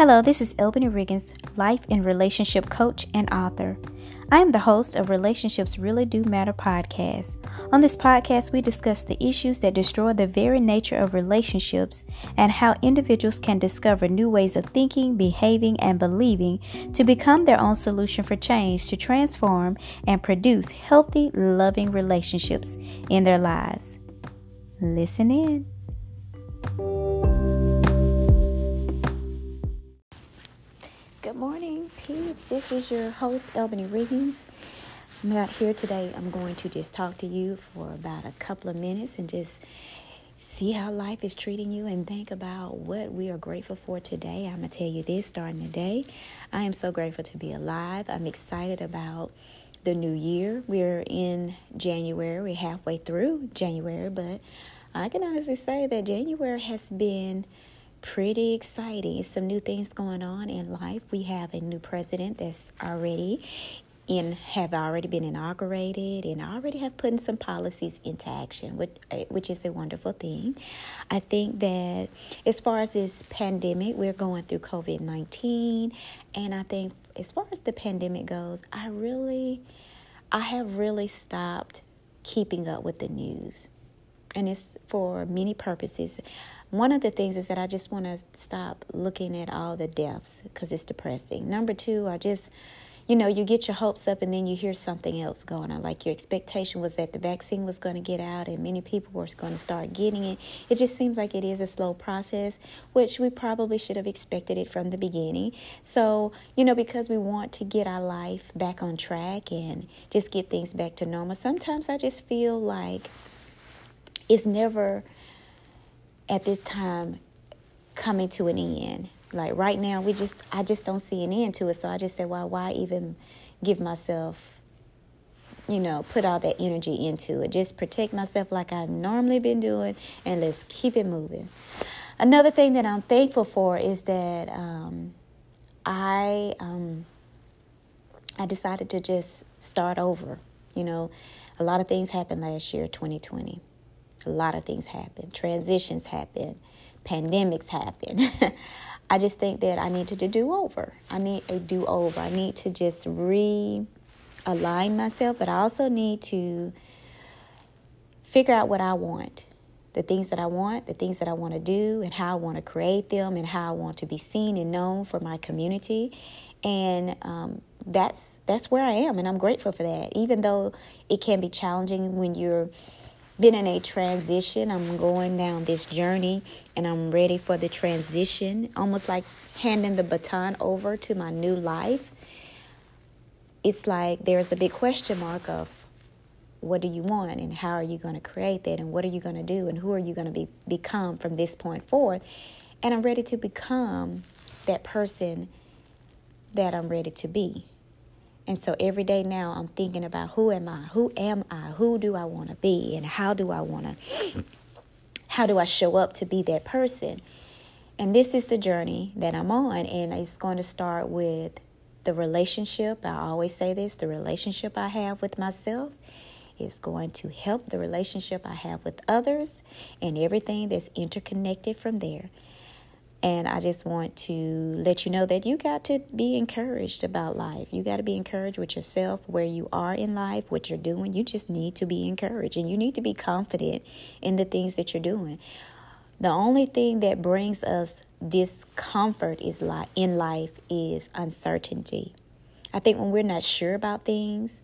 Hello, this is Albany Riggins, life and relationship coach and author. I am the host of Relationships Really Do Matter podcast. On this podcast, we discuss the issues that destroy the very nature of relationships and how individuals can discover new ways of thinking, behaving, and believing to become their own solution for change to transform and produce healthy, loving relationships in their lives. Listen in. Good morning, peeps. This is your host, Albany Riggins. I'm out here today. I'm going to just talk to you for about a couple of minutes and just see how life is treating you and think about what we are grateful for today. I'm going to tell you this starting today. I am so grateful to be alive. I'm excited about the new year. We're in January, we're halfway through January, but I can honestly say that January has been pretty exciting. Some new things going on in life. We have a new president that's already in have already been inaugurated and already have put in some policies into action, which eh, which is a wonderful thing. I think that as far as this pandemic, we're going through COVID nineteen, and I think as far as the pandemic goes, I really, I have really stopped keeping up with the news, and it's for many purposes. One of the things is that I just want to stop looking at all the deaths because it's depressing. Number two, I just, you know, you get your hopes up and then you hear something else going on. Like your expectation was that the vaccine was going to get out and many people were going to start getting it. It just seems like it is a slow process, which we probably should have expected it from the beginning. So, you know, because we want to get our life back on track and just get things back to normal, sometimes I just feel like it's never at this time coming to an end. Like right now, we just I just don't see an end to it. So I just said, well, why even give myself, you know, put all that energy into it? Just protect myself like I've normally been doing, and let's keep it moving. Another thing that I'm thankful for is that um, I um, I decided to just start over. You know, a lot of things happened last year, 2020. A lot of things happen. Transitions happen. Pandemics happen. I just think that I needed to do over. I need a do over. I need to just realign myself, but I also need to figure out what I want. The things that I want, the things that I want to do, and how I want to create them, and how I want to be seen and known for my community. And um, that's that's where I am, and I'm grateful for that. Even though it can be challenging when you're been in a transition. I'm going down this journey and I'm ready for the transition, almost like handing the baton over to my new life. It's like there's a big question mark of what do you want and how are you going to create that and what are you going to do and who are you going to be become from this point forth. And I'm ready to become that person that I'm ready to be. And so every day now I'm thinking about who am I? Who am I? Who do I want to be? And how do I want to how do I show up to be that person? And this is the journey that I'm on and it's going to start with the relationship. I always say this, the relationship I have with myself is going to help the relationship I have with others and everything that's interconnected from there. And I just want to let you know that you got to be encouraged about life. You got to be encouraged with yourself, where you are in life, what you're doing. You just need to be encouraged and you need to be confident in the things that you're doing. The only thing that brings us discomfort is li- in life is uncertainty. I think when we're not sure about things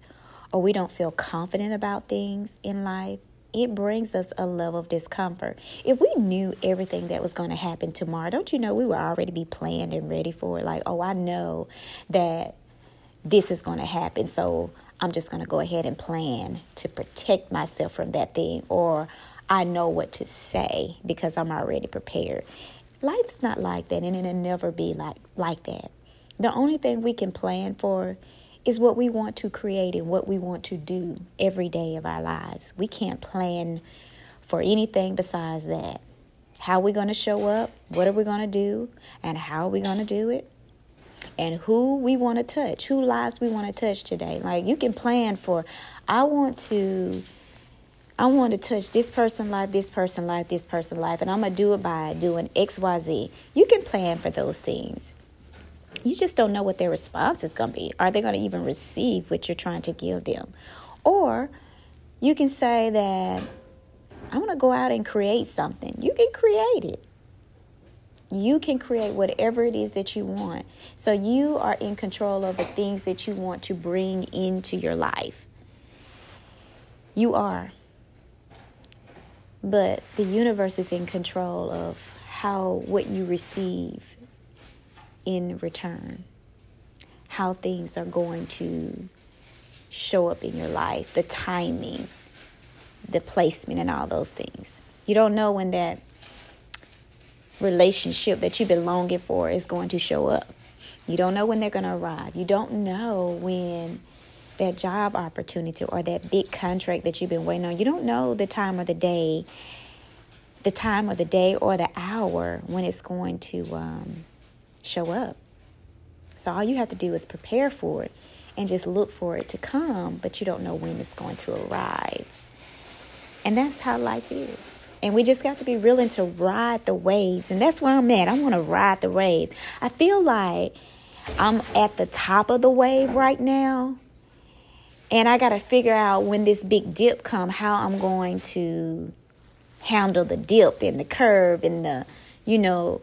or we don't feel confident about things in life, it brings us a level of discomfort. If we knew everything that was going to happen tomorrow, don't you know we would already be planned and ready for it? Like, oh, I know that this is going to happen. So I'm just going to go ahead and plan to protect myself from that thing. Or I know what to say because I'm already prepared. Life's not like that, and it'll never be like, like that. The only thing we can plan for is what we want to create and what we want to do every day of our lives. We can't plan for anything besides that. How are we going to show up? What are we going to do? And how are we going to do it? And who we want to touch, who lives we want to touch today. Like you can plan for, I want to, I want to touch this person life, this person life, this person life, and I'm gonna do it by doing X, Y, Z. You can plan for those things. You just don't know what their response is going to be. Are they going to even receive what you're trying to give them? Or you can say that I want to go out and create something. You can create it. You can create whatever it is that you want. So you are in control of the things that you want to bring into your life. You are. But the universe is in control of how what you receive in return. How things are going to show up in your life, the timing, the placement and all those things. You don't know when that relationship that you've been longing for is going to show up. You don't know when they're going to arrive. You don't know when that job opportunity or that big contract that you've been waiting on. You don't know the time or the day, the time of the day or the hour when it's going to um, show up. So all you have to do is prepare for it and just look for it to come, but you don't know when it's going to arrive. And that's how life is. And we just got to be willing to ride the waves. And that's where I'm at. I want to ride the wave. I feel like I'm at the top of the wave right now. And I got to figure out when this big dip come how I'm going to handle the dip and the curve and the, you know,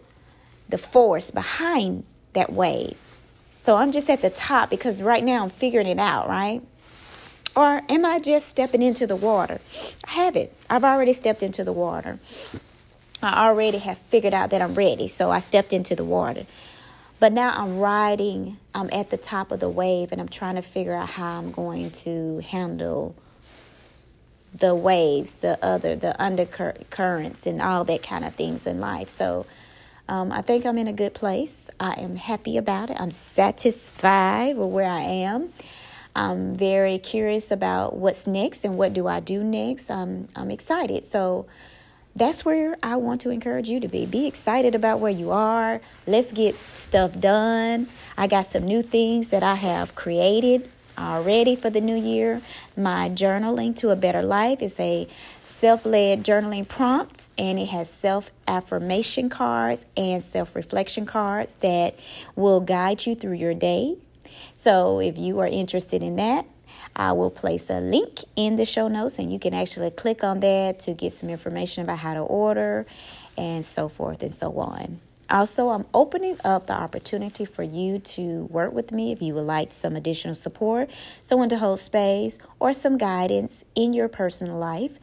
the force behind that wave. So I'm just at the top because right now I'm figuring it out, right? Or am I just stepping into the water? I haven't. I've already stepped into the water. I already have figured out that I'm ready, so I stepped into the water. But now I'm riding, I'm at the top of the wave, and I'm trying to figure out how I'm going to handle the waves, the other, the undercurrents, and all that kind of things in life. So um, I think I'm in a good place. I am happy about it. I'm satisfied with where I am. I'm very curious about what's next and what do I do next. I'm, I'm excited. So that's where I want to encourage you to be. Be excited about where you are. Let's get stuff done. I got some new things that I have created already for the new year. My journaling to a better life is a self led journaling prompts, and it has self affirmation cards and self reflection cards that will guide you through your day. So, if you are interested in that, I will place a link in the show notes, and you can actually click on that to get some information about how to order and so forth and so on. Also, I'm opening up the opportunity for you to work with me if you would like some additional support, someone to hold space, or some guidance in your personal life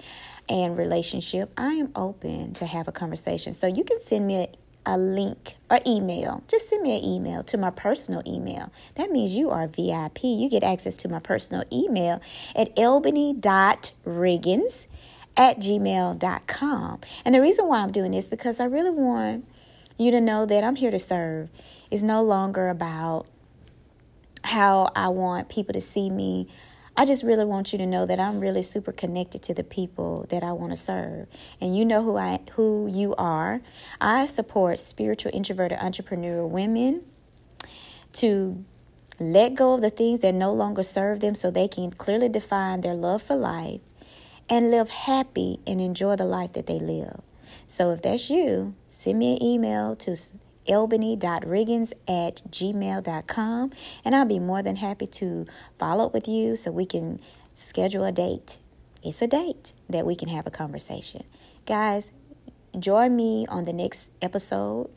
and relationship, I am open to have a conversation. So you can send me a, a link or email. Just send me an email to my personal email. That means you are VIP. You get access to my personal email at albany.riggins at gmail.com. And the reason why I'm doing this because I really want you to know that I'm here to serve. It's no longer about how I want people to see me I just really want you to know that I'm really super connected to the people that I want to serve. And you know who I who you are. I support spiritual introverted entrepreneur women to let go of the things that no longer serve them so they can clearly define their love for life and live happy and enjoy the life that they live. So if that's you, send me an email to albany.riggins at gmail.com. And I'll be more than happy to follow up with you so we can schedule a date. It's a date that we can have a conversation. Guys, join me on the next episode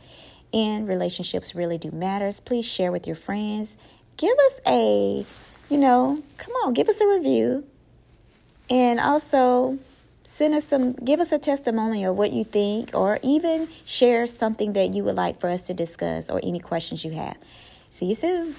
in Relationships Really Do Matters. Please share with your friends. Give us a, you know, come on, give us a review. And also, send us some give us a testimony of what you think or even share something that you would like for us to discuss or any questions you have. See you soon